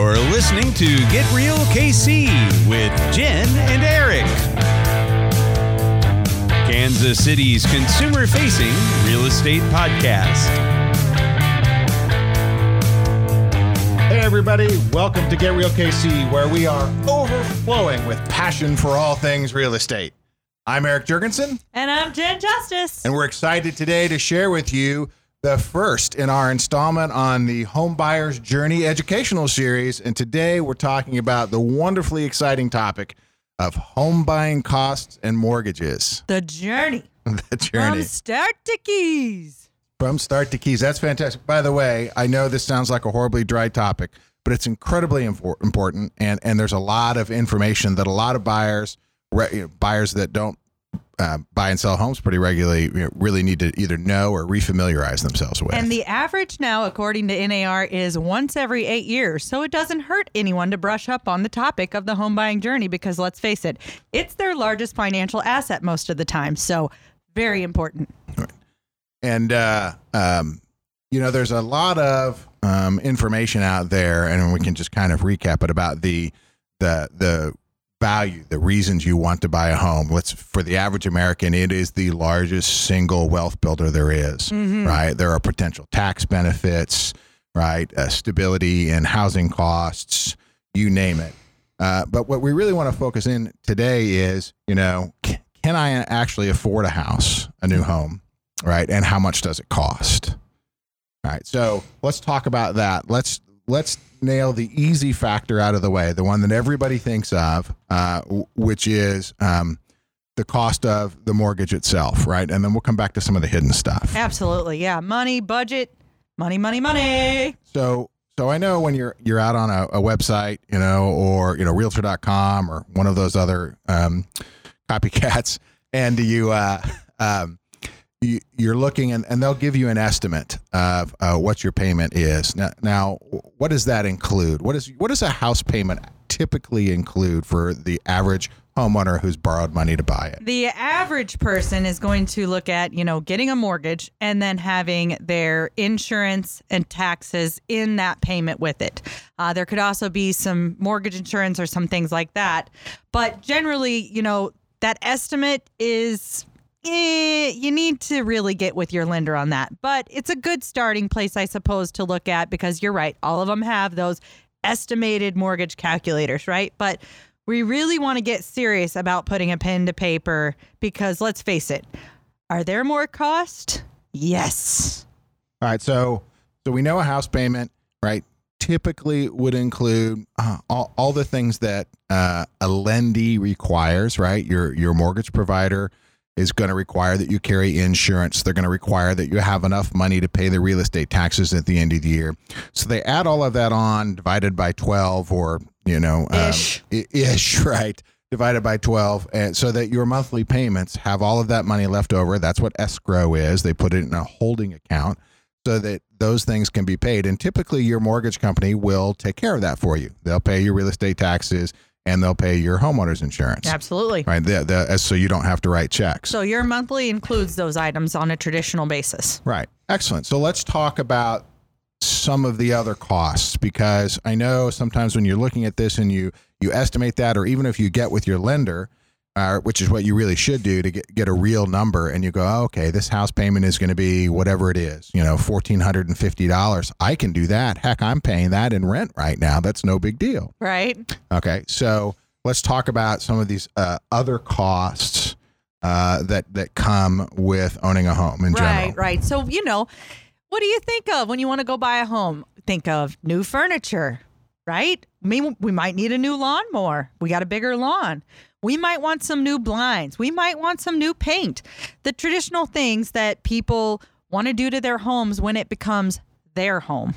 You're listening to Get Real KC with Jen and Eric. Kansas City's consumer facing real estate podcast. Hey, everybody, welcome to Get Real KC, where we are overflowing with passion for all things real estate. I'm Eric Jurgensen, And I'm Jen Justice. and we're excited today to share with you the first in our installment on the Home Buyer's Journey educational series. And today we're talking about the wonderfully exciting topic of home buying costs and mortgages. The journey. the journey From start to keys. from start to keys. That's fantastic. By the way, I know this sounds like a horribly dry topic, but it's incredibly important, and and there's a lot of information that a lot of buyers, re- you know, buyers that don't uh, buy and sell homes pretty regularly, you know, really need to either know or refamiliarize themselves with. And the average now, according to NAR, is once every eight years. So it doesn't hurt anyone to brush up on the topic of the home buying journey because let's face it, it's their largest financial asset most of the time. So very important. and uh, um, you know, there's a lot of um, information out there, and we can just kind of recap it about the the the value, the reasons you want to buy a home. Let's for the average American, it is the largest single wealth builder there is, Right, there are potential tax benefits, right, uh, stability in housing costs, you name it. Uh, but what we really want to focus in today is, you know, c- can I actually afford a house, a new home? right? And how much does it cost? All right, so let's talk about that. Let's let's nail the easy factor out of the way, the one that everybody thinks of, uh, which is um, the cost of the mortgage itself, right? And then we'll come back to some of the hidden stuff. Absolutely. Yeah. Money, budget, money, money, money. So so I know when you're you're out on a, a website, you know, or you know, realtor.com or one of those other um, copycats, and you uh, um, you're looking and, and they'll give you an estimate of uh, what your payment is. Now, now, what does that include? What is what does a house payment typically include for the average homeowner who's borrowed money to buy it? The average person is going to look at, you know, getting a mortgage and then having their insurance and taxes in that payment with it. Uh, there could also be some mortgage insurance or some things like that. But generally, you know, that estimate is. Eh, you need to really get with your lender on that. But it's a good starting place, I suppose, to look at because you're right. All of them have those estimated mortgage calculators, right? But we really want to get serious about putting a pen to paper because let's face it, are there more costs? Yes. All right, so so we know a house payment, right? Typically would include uh, all, all the things that uh, a lendee requires, right? Your your mortgage provider is going to require that you carry insurance. They're going to require that you have enough money to pay the real estate taxes at the end of the year. So they add all of that on, divided by twelve, or you know, um, Ish. i- ish, right? Divided by twelve, and so that your monthly payments have all of that money left over. That's what escrow is. They put it in a holding account so that those things can be paid. And typically, your mortgage company will take care of that for you. They'll pay your real estate taxes and they'll pay your homeowner's insurance. Absolutely. Right. The, the, so you don't have to write checks. So your monthly includes those items on a traditional basis. Right. Excellent. So let's talk about some of the other costs because I know sometimes when you're looking at this and you you estimate that, or even if you get with your lender, uh, which is what you really should do to get, get a real number, and you go, oh, okay, this house payment is going to be whatever it is, you know, fourteen hundred and fifty dollars. I can do that. Heck, I'm paying that in rent right now. That's no big deal. Right? Okay, so let's talk about some of these uh, other costs uh, that that come with owning a home in general. Right, right. So, you know, what do you think of when you want to go buy a home? Think of new furniture, right? We, we might need a new lawnmower. We got a bigger lawn. We might want some new blinds. We might want some new paint. The traditional things that people want to do to their homes when it becomes their home.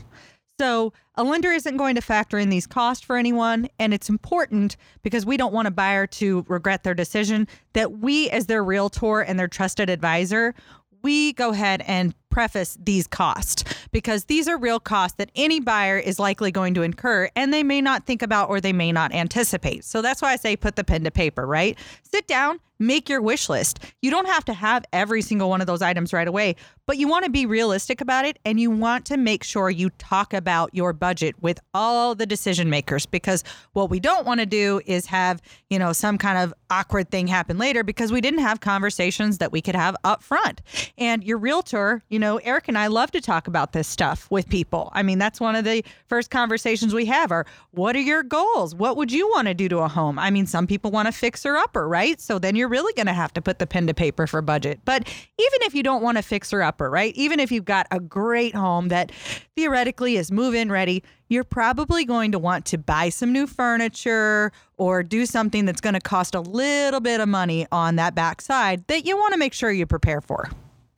So a lender isn't going to factor in these costs for anyone. And it's important because we don't want a buyer to regret their decision that we, as their realtor and their trusted advisor, we go ahead and preface these costs because these are real costs that any buyer is likely going to incur and they may not think about or they may not anticipate. So that's why I say put the pen to paper, right? Sit down, make your wish list. You don't have to have every single one of those items right away, but you want to be realistic about it and you want to make sure you talk about your budget with all the decision makers because what we don't want to do is have, you know, some kind of awkward thing happen later because we didn't have conversations that we could have up front. And your realtor, you know, Eric and I love to talk about this stuff with people. I mean, that's one of the first conversations we have are what are your goals? What would you want to do to a home? I mean, some people want to fix her upper, right? So then you're really going to have to put the pen to paper for budget. But even if you don't want to fix her upper, right? Even if you've got a great home that theoretically is move in ready, you're probably going to want to buy some new furniture or do something that's going to cost a little bit of money on that backside that you want to make sure you prepare for.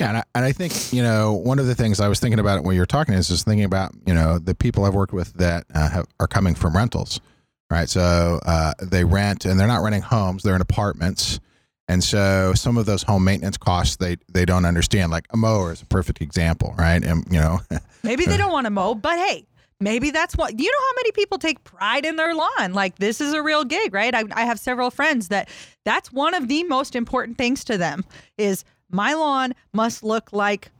Yeah, and I, and I think you know one of the things I was thinking about when you were talking is just thinking about you know the people I've worked with that uh, have, are coming from rentals, right? So uh, they rent and they're not renting homes; they're in apartments, and so some of those home maintenance costs they they don't understand. Like a mower is a perfect example, right? And you know, maybe they don't want to mow, but hey, maybe that's what you know how many people take pride in their lawn like this is a real gig right I, I, have several friends that that's one of the most important things to them is my lawn must look like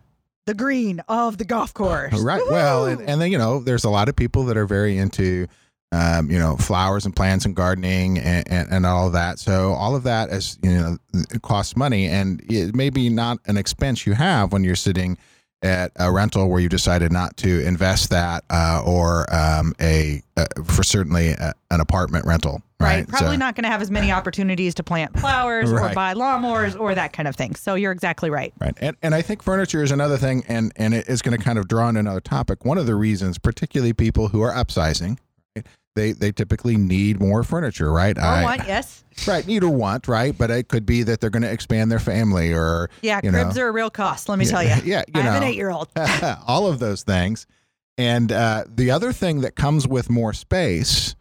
the green of the golf course. Right. Woo-hoo! Well, and, and then, you know, there's a lot of people that are very into, um, you know, flowers and plants and gardening and, and, and, all of that. So all of that is, you know, it costs money and it may be not an expense you have when you're sitting – at a rental where you decided not to invest that uh, or um, a uh, for certainly a, an apartment rental right, right. probably so, not going to have as many opportunities to plant flowers right. or buy lawnmowers or that kind of thing so you're exactly right right and, and i think furniture is another thing and and it is going to kind of draw on another topic one of the reasons particularly people who are upsizing they they typically need more furniture, right? Or I, want, yes. Right, need or want, right? But it could be that they're going to expand their family, or yeah, cribs know, are a real cost. Let me yeah, tell you. Yeah, you I know, have an eight-year-old. all of those things, and uh, the other thing that comes with more space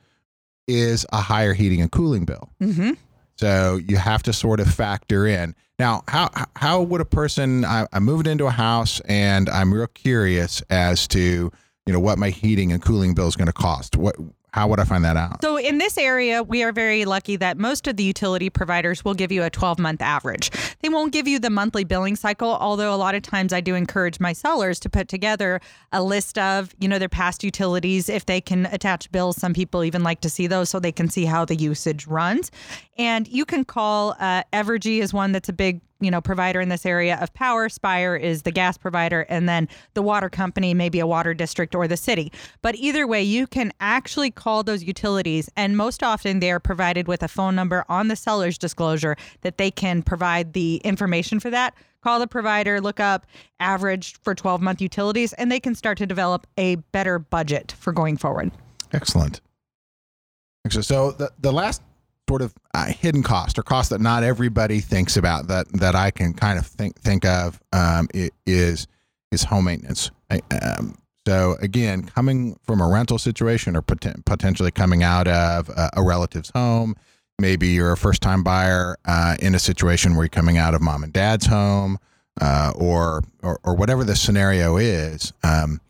is a higher heating and cooling bill. Mm-hmm. So you have to sort of factor in. Now, how how would a person? I, I moved into a house, and I'm real curious as to you know what my heating and cooling bill is going to cost. What how would I find that out? So, in this area, we are very lucky that most of the utility providers will give you a 12 month average. They won't give you the monthly billing cycle, although a lot of times I do encourage my sellers to put together a list of, you know, their past utilities. If they can attach bills, some people even like to see those so they can see how the usage runs. And you can call uh, Evergy is one that's a big you know provider in this area of power. Spire is the gas provider and then the water company maybe a water district or the city. But either way you can actually call those utilities and most often they are provided with a phone number on the seller's disclosure that they can provide the information for that. Call the provider look up average for 12 month utilities and they can start to develop a better budget for going forward. Excellent. So the, the last sort of uh, hidden cost or cost that not everybody thinks about that that I can kind of think think of um, is is home maintenance. Um, so again, coming from a rental situation or pot- potentially coming out of a, a, relative's home, maybe you're a first time buyer uh, in a situation where you're coming out of mom and dad's home, uh, or, or, or whatever the scenario is. Um,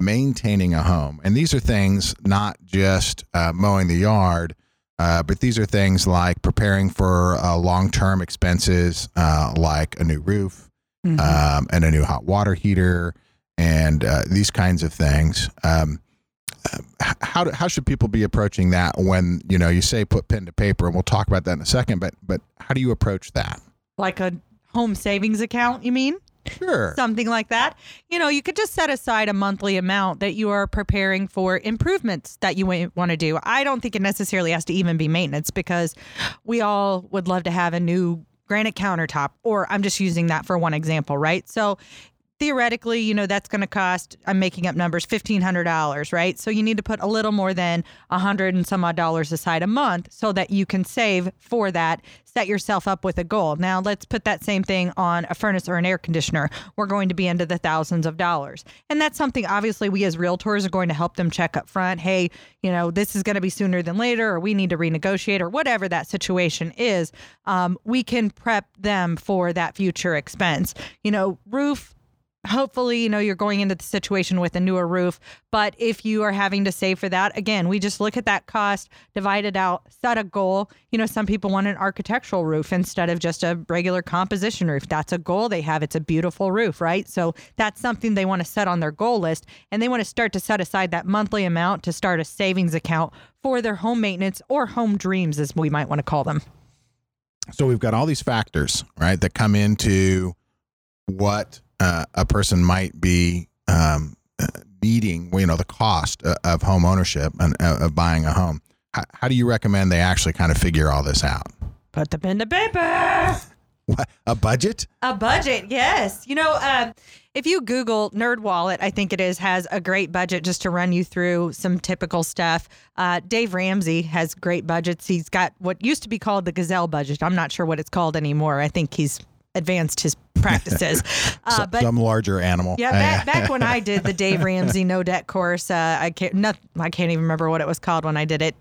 maintaining a home, and these are things not just uh, mowing the yard uh, but these are things like preparing for uh, long term expenses, uh, like a new roof mm-hmm. um, and a new hot water heater, and uh, these kinds of things. Um, uh, how, how should people be approaching that when you know you say put pen to paper, and we'll talk about that in a second. But but how do you approach that? Like a home savings account, you mean? Sure. Something like that. You know, you could just set aside a monthly amount that you are preparing for improvements that you want to do. I don't think it necessarily has to even be maintenance because we all would love to have a new granite countertop, or I'm just using that for one example, right? So theoretically, you know, that's going to cost, I'm making up numbers, $1,500, right? So you need to put a little more than a hundred and some odd dollars aside a month so that you can save for that, set yourself up with a goal. Now let's put that same thing on a furnace or an air conditioner. We're going to be into the thousands of dollars. And that's something obviously we as realtors are going to help them check up front. Hey, you know, this is going to be sooner than later, or we need to renegotiate, or whatever that situation is. Um, we can prep them for that future expense. You know, roof, hopefully, you know, you're going into the situation with a newer roof. But if you are having to save for that, again, we just look at that cost, divide it out, set a goal. You know, some people want an architectural roof instead of just a regular composition roof. That's a goal they have. It's a beautiful roof, right? So that's something they want to set on their goal list. And they want to start to set aside that monthly amount to start a savings account for their home maintenance or home dreams, as we might want to call them. So we've got all these factors, right, that come into what uh, a person might be um, uh, needing, you know, the cost uh, of home ownership and uh, of buying a home. How, how do you recommend they actually kind of figure all this out? Put the pen to paper. What, a budget? A budget, yes. You know, um, if you Google NerdWallet, I think it is has a great budget just to run you through some typical stuff. Uh, Dave Ramsey has great budgets. He's got what used to be called the Gazelle budget. I'm not sure what it's called anymore. I think he's advanced his practices. Uh, some, but some larger animal. yeah, back, back when I did the Dave Ramsey no debt course, uh, I can't not, I can't even remember what it was called when I did it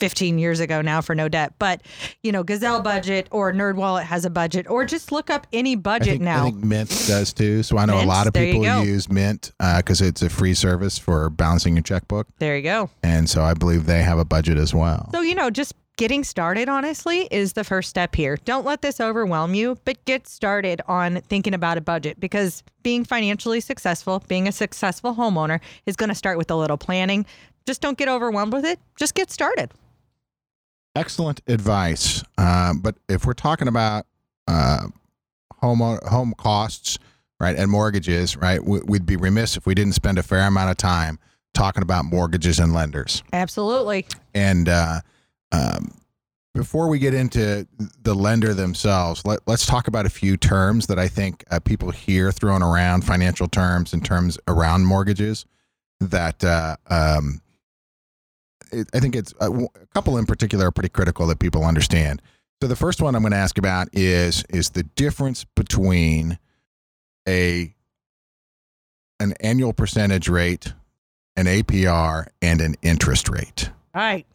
15 years ago now for no debt. But you know, Gazelle budget or NerdWallet has a budget, or just look up any budget think, now. I think Mint does too. So I know Mint, a lot of people use Mint because it's a free service for balancing your checkbook. there you go. And so I believe they have a budget as well. So, you know, just getting started, honestly, is the first step here. Don't let this overwhelm you, but get started on thinking about a budget because being financially successful, being a successful homeowner, is going to start with a little planning. Just don't get overwhelmed with it. Just get started. Excellent advice. Uh, but if we're talking about uh, home home costs, right, and mortgages, right, we, we'd be remiss if we didn't spend a fair amount of time talking about mortgages and lenders. Absolutely. And uh, um, before we get into the lender themselves, let, let's talk about a few terms that I think uh, people hear thrown around, financial terms and terms around mortgages that uh, um, it, I think it's uh, w- a couple in particular are pretty critical that people understand. So the first one I'm going to ask about is is the difference between a an annual percentage rate, an APR, and an interest rate. All right.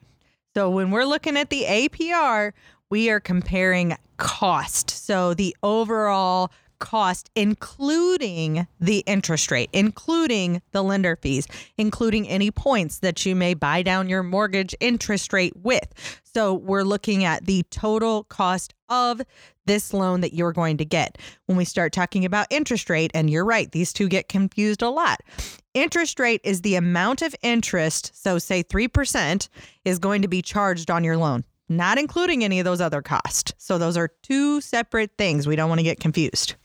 So when we're looking at the APR, we are comparing cost. So the overall cost, including the interest rate, including the lender fees, including any points that you may buy down your mortgage interest rate with. So we're looking at the total cost of this loan that you're going to get. When we start talking about interest rate, and you're right, these two get confused a lot. Interest rate is the amount of interest, so say 3%, is going to be charged on your loan, not including any of those other costs. So those are two separate things. We don't want to get confused.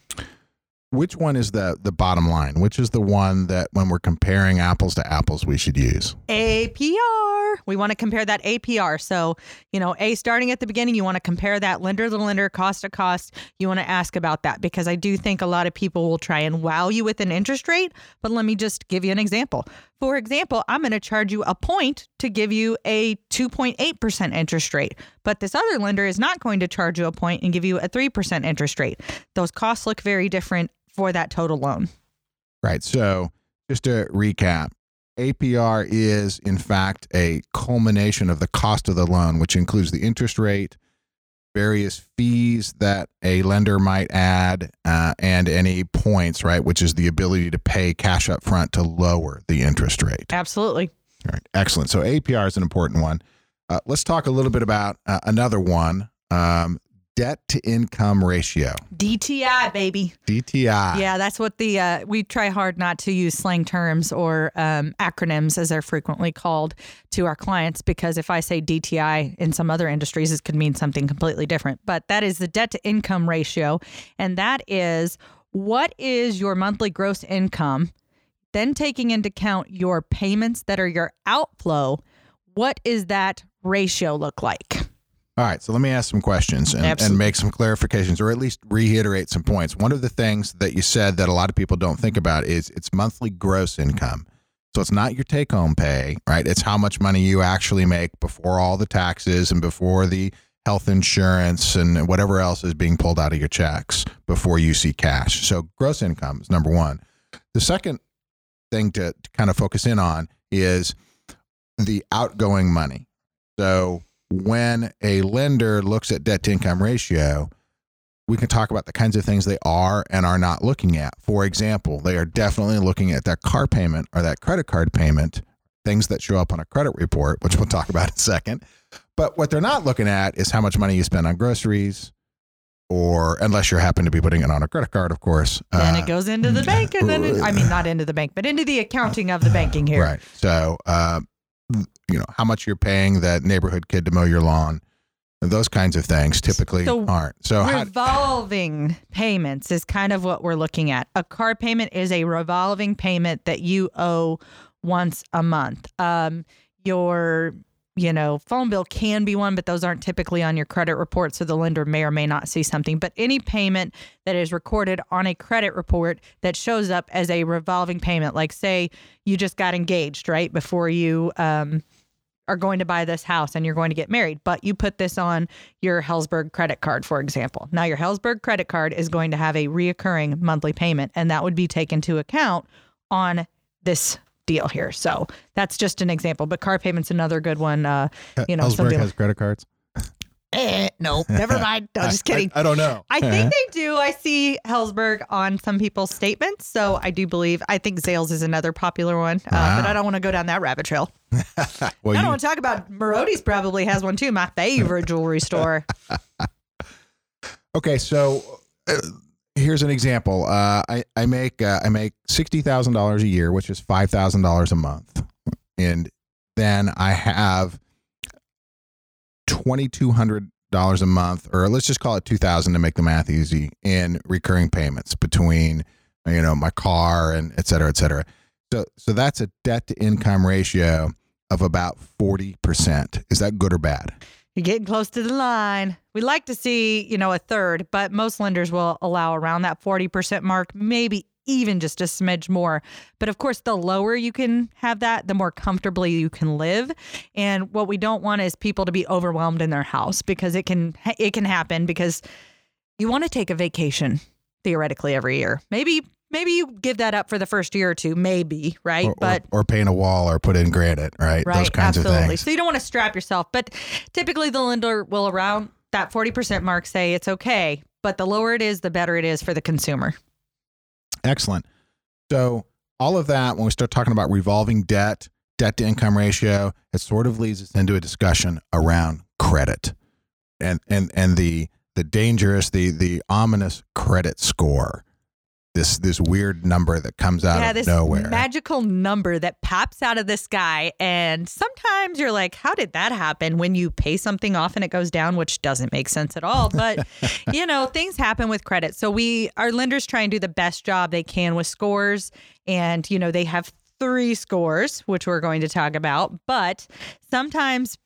Which one is the the bottom line? Which is the one that when we're comparing apples to apples we should use? APR. We want to compare that APR. So, you know, A starting at the beginning, you want to compare that lender to lender, cost to cost. You want to ask about that because I do think a lot of people will try and wow you with an interest rate. But let me just give you an example. For example, I'm going to charge you a point to give you a 2.8% interest rate, but this other lender is not going to charge you a point and give you a 3% interest rate. Those costs look very different for that total loan. Right. So just to recap, APR is in fact a culmination of the cost of the loan, which includes the interest rate, various fees that a lender might add, uh, and any points, right, which is the ability to pay cash up front to lower the interest rate. Absolutely. All right. Excellent. So APR is an important one. Uh, let's talk a little bit about uh, another one um, debt to income ratio, DTI, baby. DTI. Yeah, that's what the uh, we try hard not to use slang terms or um, acronyms as they're frequently called to our clients because if I say DTI in some other industries, it could mean something completely different. But that is the debt to income ratio, and that is what is your monthly gross income, then taking into account your payments that are your outflow. What is that ratio look like? All right, so let me ask some questions and, and make some clarifications or at least reiterate some points. One of the things that you said that a lot of people don't think about is it's monthly gross income. So it's not your take home pay, right? It's how much money you actually make before all the taxes and before the health insurance and whatever else is being pulled out of your checks before you see cash. So gross income is number one. The second thing to, to kind of focus in on is the outgoing money. So when a lender looks at debt to income ratio, we can talk about the kinds of things they are and are not looking at. For example, they are definitely looking at that car payment or that credit card payment, things that show up on a credit report, which we'll talk about in a second. But what they're not looking at is how much money you spend on groceries, or unless you happen to be putting it on a credit card, of course. Then Uh, it goes into the bank, and then it, I mean, not into the bank, but into the accounting of the banking here. Right. So, uh, you know, how much you're paying that neighborhood kid to mow your lawn, those kinds of things typically So aren't. So, how, revolving payments is kind of what we're looking at. A car payment is a revolving payment that you owe once a month. Um, your you know phone bill can be one, but those aren't typically on your credit report, so the lender may or may not see something. But any payment that is recorded on a credit report that shows up as a revolving payment, like say you just got engaged right before you. Um, are going to buy this house and you're going to get married, but you put this on your Helzberg credit card, for example. Now, your Helzberg credit card is going to have a reoccurring monthly payment, and that would be taken into account on this deal here. So that's just an example, but car payment's another good one. Uh, you know, Helzberg has credit cards. Eh, no, never mind. No, just kidding. I, I don't know. I think they do. I see Helzberg on some people's statements, so I do believe. I think Zales is another popular one, uh, Wow. but I don't want to go down that rabbit trail. well, I don't want to talk about Marodi's. Probably has one too. My favorite jewelry store. okay. So, uh, here's an example. Uh, I I make uh, I make sixty thousand dollars a year, which is five thousand dollars a month, and then I have twenty two hundred dollars a month, or let's just call it two thousand to make the math easy, in recurring payments between you know my car and et cetera, et cetera. So so that's a debt to income ratio of about forty percent. Is that good or bad? You're getting close to the line. We like to see, you know, a third, but most lenders will allow around that 40% mark, maybe even just a smidge more. But of course, the lower you can have that, the more comfortably you can live. And what we don't want is people to be overwhelmed in their house because it can it can happen because you want to take a vacation theoretically every year. Maybe maybe you give that up for the first year or two, maybe, right? or, but or, or paint a wall or put in granite, right? Right, Those kinds absolutely. of things. So you don't want to strap yourself, but typically the lender will around that 40% mark say it's okay, but the lower it is, the better it is for the consumer. Excellent. So all of that, when we start talking about revolving debt, debt to income ratio, it sort of leads us into a discussion around credit and and and the the dangerous, the the ominous credit score. This this weird number that comes out yeah, of this nowhere. magical number that pops out of the sky. And sometimes you're like, how did that happen? When you pay something off and it goes down, which doesn't make sense at all. But, you know, things happen with credit. So we, our lenders try and do the best job they can with scores. And, you know, they have three scores, which we're going to talk about. But sometimes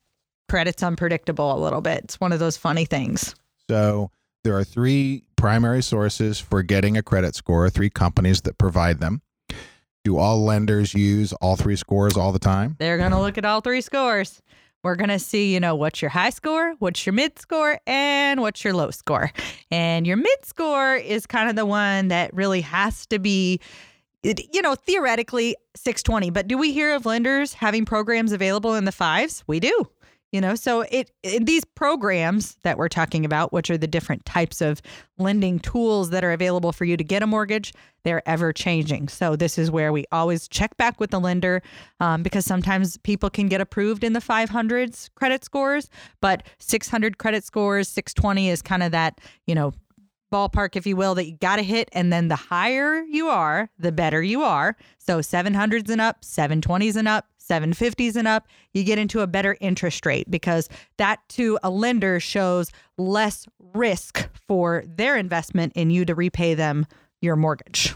credit's unpredictable a little bit. It's one of those funny things. So there are three primary sources for getting a credit score, three companies that provide them. Do all lenders use all three scores all the time? They're going to look at all three scores. We're going to see, you know, what's your high score, what's your mid score, and what's your low score. And your mid score is kind of the one that really has to be, you know, theoretically 620. But do we hear of lenders having programs available in the fives? We do. You know, so it, it these programs that we're talking about, which are the different types of lending tools that are available for you to get a mortgage, they're ever changing. So this is where we always check back with the lender um, because sometimes people can get approved in the 500s credit scores, but 600 credit scores, 620 is kind of that, you know, ballpark, if you will, that you got to hit. And then the higher you are, the better you are. So 700s and up, 720s and up, 750s and up, you get into a better interest rate because that to a lender shows less risk for their investment in you to repay them your mortgage.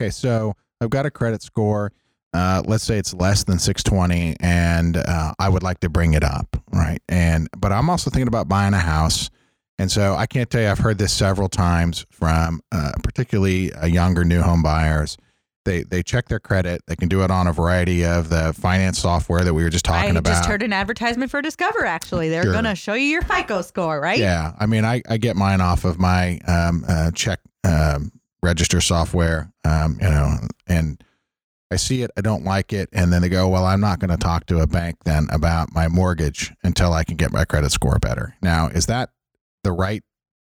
Okay, so I've got a credit score. Uh, let's say it's less than 620, and uh, I would like to bring it up, right? And but I'm also thinking about buying a house, and so I can't tell you. I've heard this several times from uh, particularly uh, younger new home buyers. They they check their credit. They can do it on a variety of the finance software that we were just talking I about. I just heard an advertisement for Discover. Actually, they're Sure. going to show you your FICO score, right? Yeah, I mean, I, I get mine off of my um, uh, check um, register software, um, you know, and I see it, I don't like it, and then they go, well, I'm not going to talk to a bank then about my mortgage until I can get my credit score better. Now, is that the right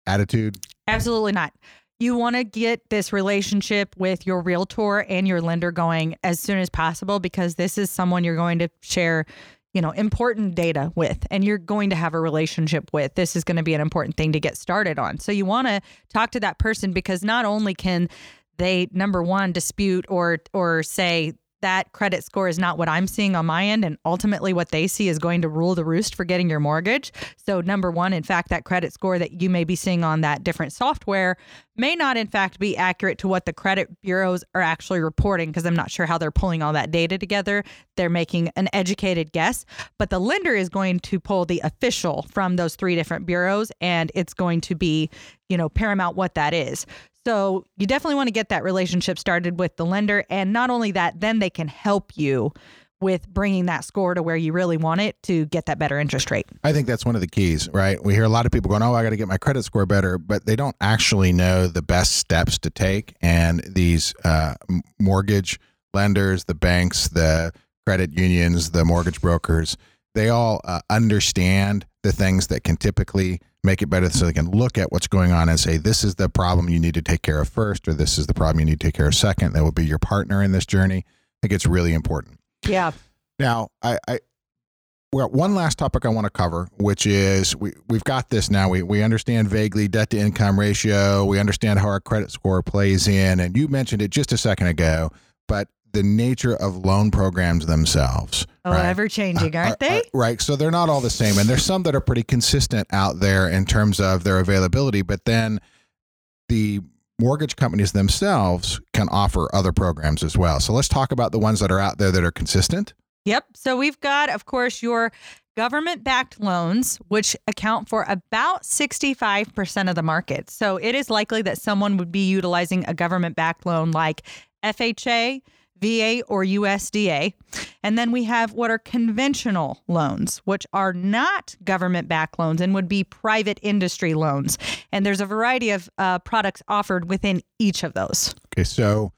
attitude? Absolutely not. You want to get this relationship with your realtor and your lender going as soon as possible because this is someone you're going to share, you know, important data with and you're going to have a relationship with. This is going to be an important thing to get started on. So you want to talk to that person because not only can they number one dispute or or say that credit score is not what I'm seeing on my end. And ultimately, what they see is going to rule the roost for getting your mortgage. So, number one, in fact, that credit score that you may be seeing on that different software may not, in fact, be accurate to what the credit bureaus are actually reporting because I'm not sure how they're pulling all that data together. They're making an educated guess, but the lender is going to pull the official from those three different bureaus and it's going to be, you know, paramount what that is. So you definitely want to get that relationship started with the lender. And not only that, then they can help you with bringing that score to where you really want it to get that better interest rate. I think that's one of the keys, right? We hear a lot of people going, "Oh, I got to get my credit score better," but they don't actually know the best steps to take. And these uh, mortgage lenders, the banks, the credit unions, the mortgage brokers, they all uh, understand the things that can typically make it better so they can look at what's going on and say, this is the problem you need to take care of first, or this is the problem you need to take care of second. That will be your partner in this journey. I think it's really important. Yeah. Now, I, I well, one last topic I want to cover, which is we, we've got this now. We, we understand vaguely debt to income ratio. We understand how our credit score plays in. And you mentioned it just a second ago, but the nature of loan programs themselves. Oh, right? ever changing, uh, aren't are, they? Are, right. So they're not all the same. And there's some that are pretty consistent out there in terms of their availability. But then the mortgage companies themselves can offer other programs as well. So let's talk about the ones that are out there that are consistent. Yep. So we've got, of course, your government backed loans, which account for about 65% of the market. So it is likely that someone would be utilizing a government backed loan like FHA, VA or USDA. And then we have what are conventional loans, which are not government backed loans and would be private industry loans. And there's a variety of uh, products offered within each of those. Okay, so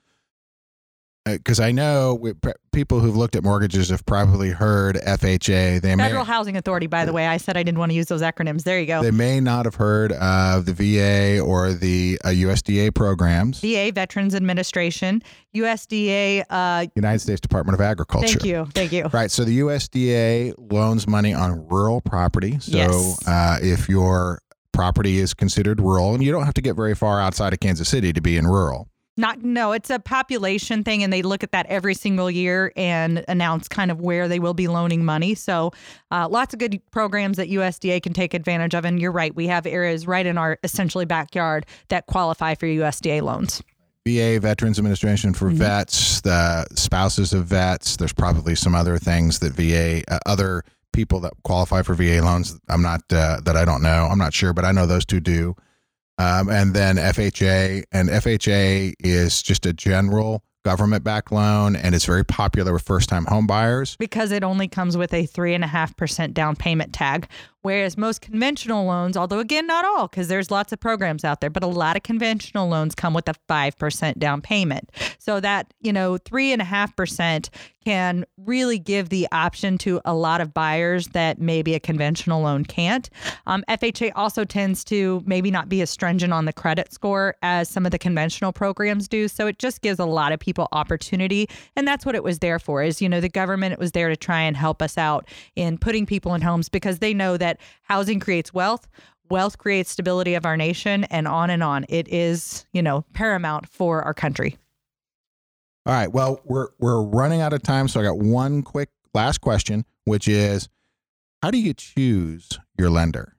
because uh, I know we, people who've looked at mortgages have probably heard FHA. They Federal may, Housing Authority, by the way. I said I didn't want to use those acronyms. There you go. They may not have heard of the VA or the uh, USDA programs. VA, Veterans Administration, USDA, uh, United States Department of Agriculture. Thank you. Thank you. Right. So the USDA loans money on rural property. So yes. uh, if your property is considered rural, and you don't have to get very far outside of Kansas City to be in rural not no, it's a population thing, and they look at that every single year and announce kind of where they will be loaning money. So, uh, lots of good programs that USDA can take advantage of. And you're right, we have areas right in our essentially backyard that qualify for USDA loans. VA Veterans Administration for mm-hmm. vets, the spouses of vets. There's probably some other things that VA, uh, other people that qualify for VA loans. I'm not uh, that I don't know. I'm not sure, but I know those two do um, and then FHA. And FHA is just a general government backed loan and it's very popular with first time home buyers. Because it only comes with a 3.5% down payment tag, Whereas most conventional loans, although again, not all, because there's lots of programs out there, but a lot of conventional loans come with a 5% down payment. So that, you know, 3.5% can really give the option to a lot of buyers that maybe a conventional loan can't. Um, FHA also tends to maybe not be as stringent on the credit score as some of the conventional programs do. So it just gives a lot of people opportunity. And that's what it was there for is, you know, the government, was there to try and help us out in putting people in homes because they know that that housing creates wealth, wealth creates stability of our nation, and on and on. It is, you know, paramount for our country. All right. Well, we're we're running out of time, so I got one quick last question, which is, how do you choose your lender?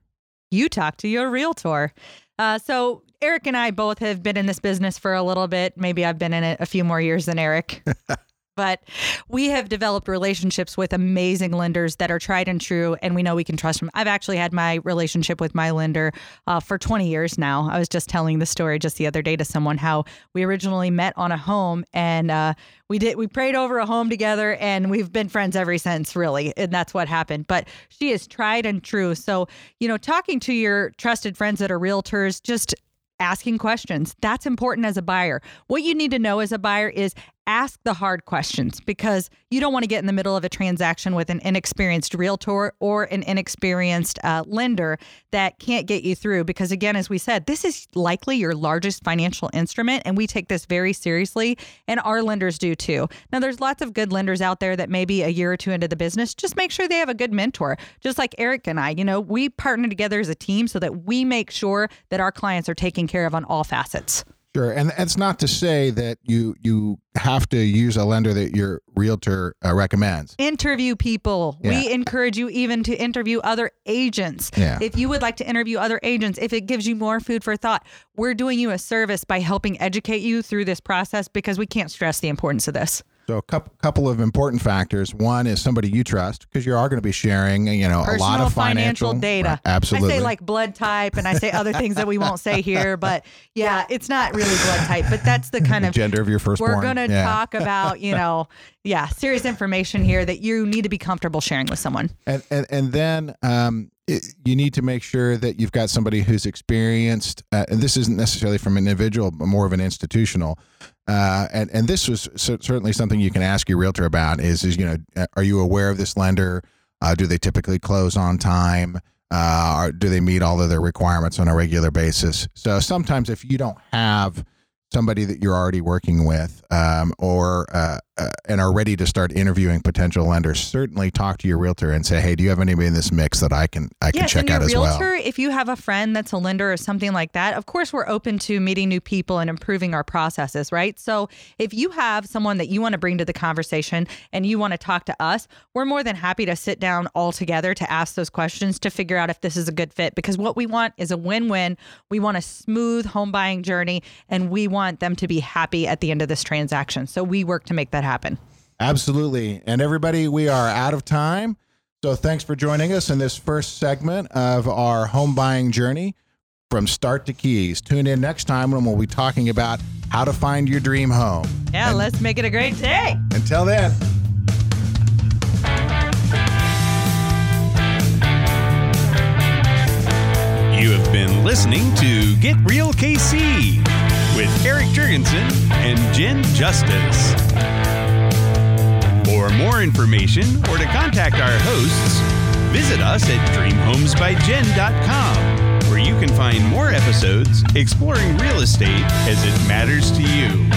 You talk to your realtor. Uh, so Eric and I both have been in this business for a little bit. Maybe I've been in it a few more years than Eric. but we have developed relationships with amazing lenders that are tried and true and we know we can trust them i've actually had my relationship with my lender uh, for 20 years now i was just telling the story just the other day to someone how we originally met on a home and uh, we did we prayed over a home together and we've been friends ever since really and that's what happened but she is tried and true so you know talking to your trusted friends that are realtors just asking questions. That's important as a buyer. What you need to know as a buyer is ask the hard questions because you don't want to get in the middle of a transaction with an inexperienced realtor or an inexperienced uh, lender that can't get you through. Because, again, as we said, this is likely your largest financial instrument, and we take this very seriously, and our lenders do too. Now, there's lots of good lenders out there that maybe a year or two into the business, just make sure they have a good mentor. Just like Eric and I, you know, we partner together as a team so that we make sure that our clients are taken care of on all facets. Sure, and that's not to say that you you have to use a lender that your realtor uh, recommends. Interview people. Yeah. We encourage you even to interview other agents. Yeah. If you would like to interview other agents, if it gives you more food for thought, we're doing you a service by helping educate you through this process because we can't stress the importance of this. So a couple couple of important factors. One is somebody you trust because you are going to be sharing, you know, Personal a lot of financial, data. Right, absolutely. I say like blood type and I say other things that we won't say here, but yeah, it's not really blood type, but that's the kind the of gender of your firstborn. we're going to Yeah. talk about, you know, yeah, serious information here that you need to be comfortable sharing with someone. and and and then um, it, you need to make sure that you've got somebody who's experienced. Uh, and this isn't necessarily from an individual, but more of an institutional. Uh, and and this was certainly something you can ask your realtor about. Is is you know, uh, are you aware of this lender? Uh, do they typically close on time? Uh, do they meet all of their requirements on a regular basis? So sometimes if you don't have somebody that you're already working with um, or uh, uh, and are ready to start interviewing potential lenders certainly talk to your realtor and say hey do you have anybody in this mix that i can i can yes, check out as realtor, well if you have a friend that's a lender or something like that, of course we're open to meeting new people and improving our processes, right? So if you have someone that you want to bring to the conversation and you want to talk to us, we're more than happy to sit down all together to ask those questions to figure out if this is a good fit. Because what we want is a win-win. We want a smooth home buying journey, and we want them to be happy at the end of this transaction. So we work to make that happen. absolutely and everybody we are out of time so thanks for joining us in this first segment of our home buying journey from start to keys tune in next time when we'll be talking about how to find your dream home Yeah, And let's make it a great day. until then You have been listening to Get Real KC with Eric Jurgensen and Jen Justice. For more information or to contact our hosts, visit us at dreamhomesbyjen.com, where you can find more episodes exploring real estate as it matters to you.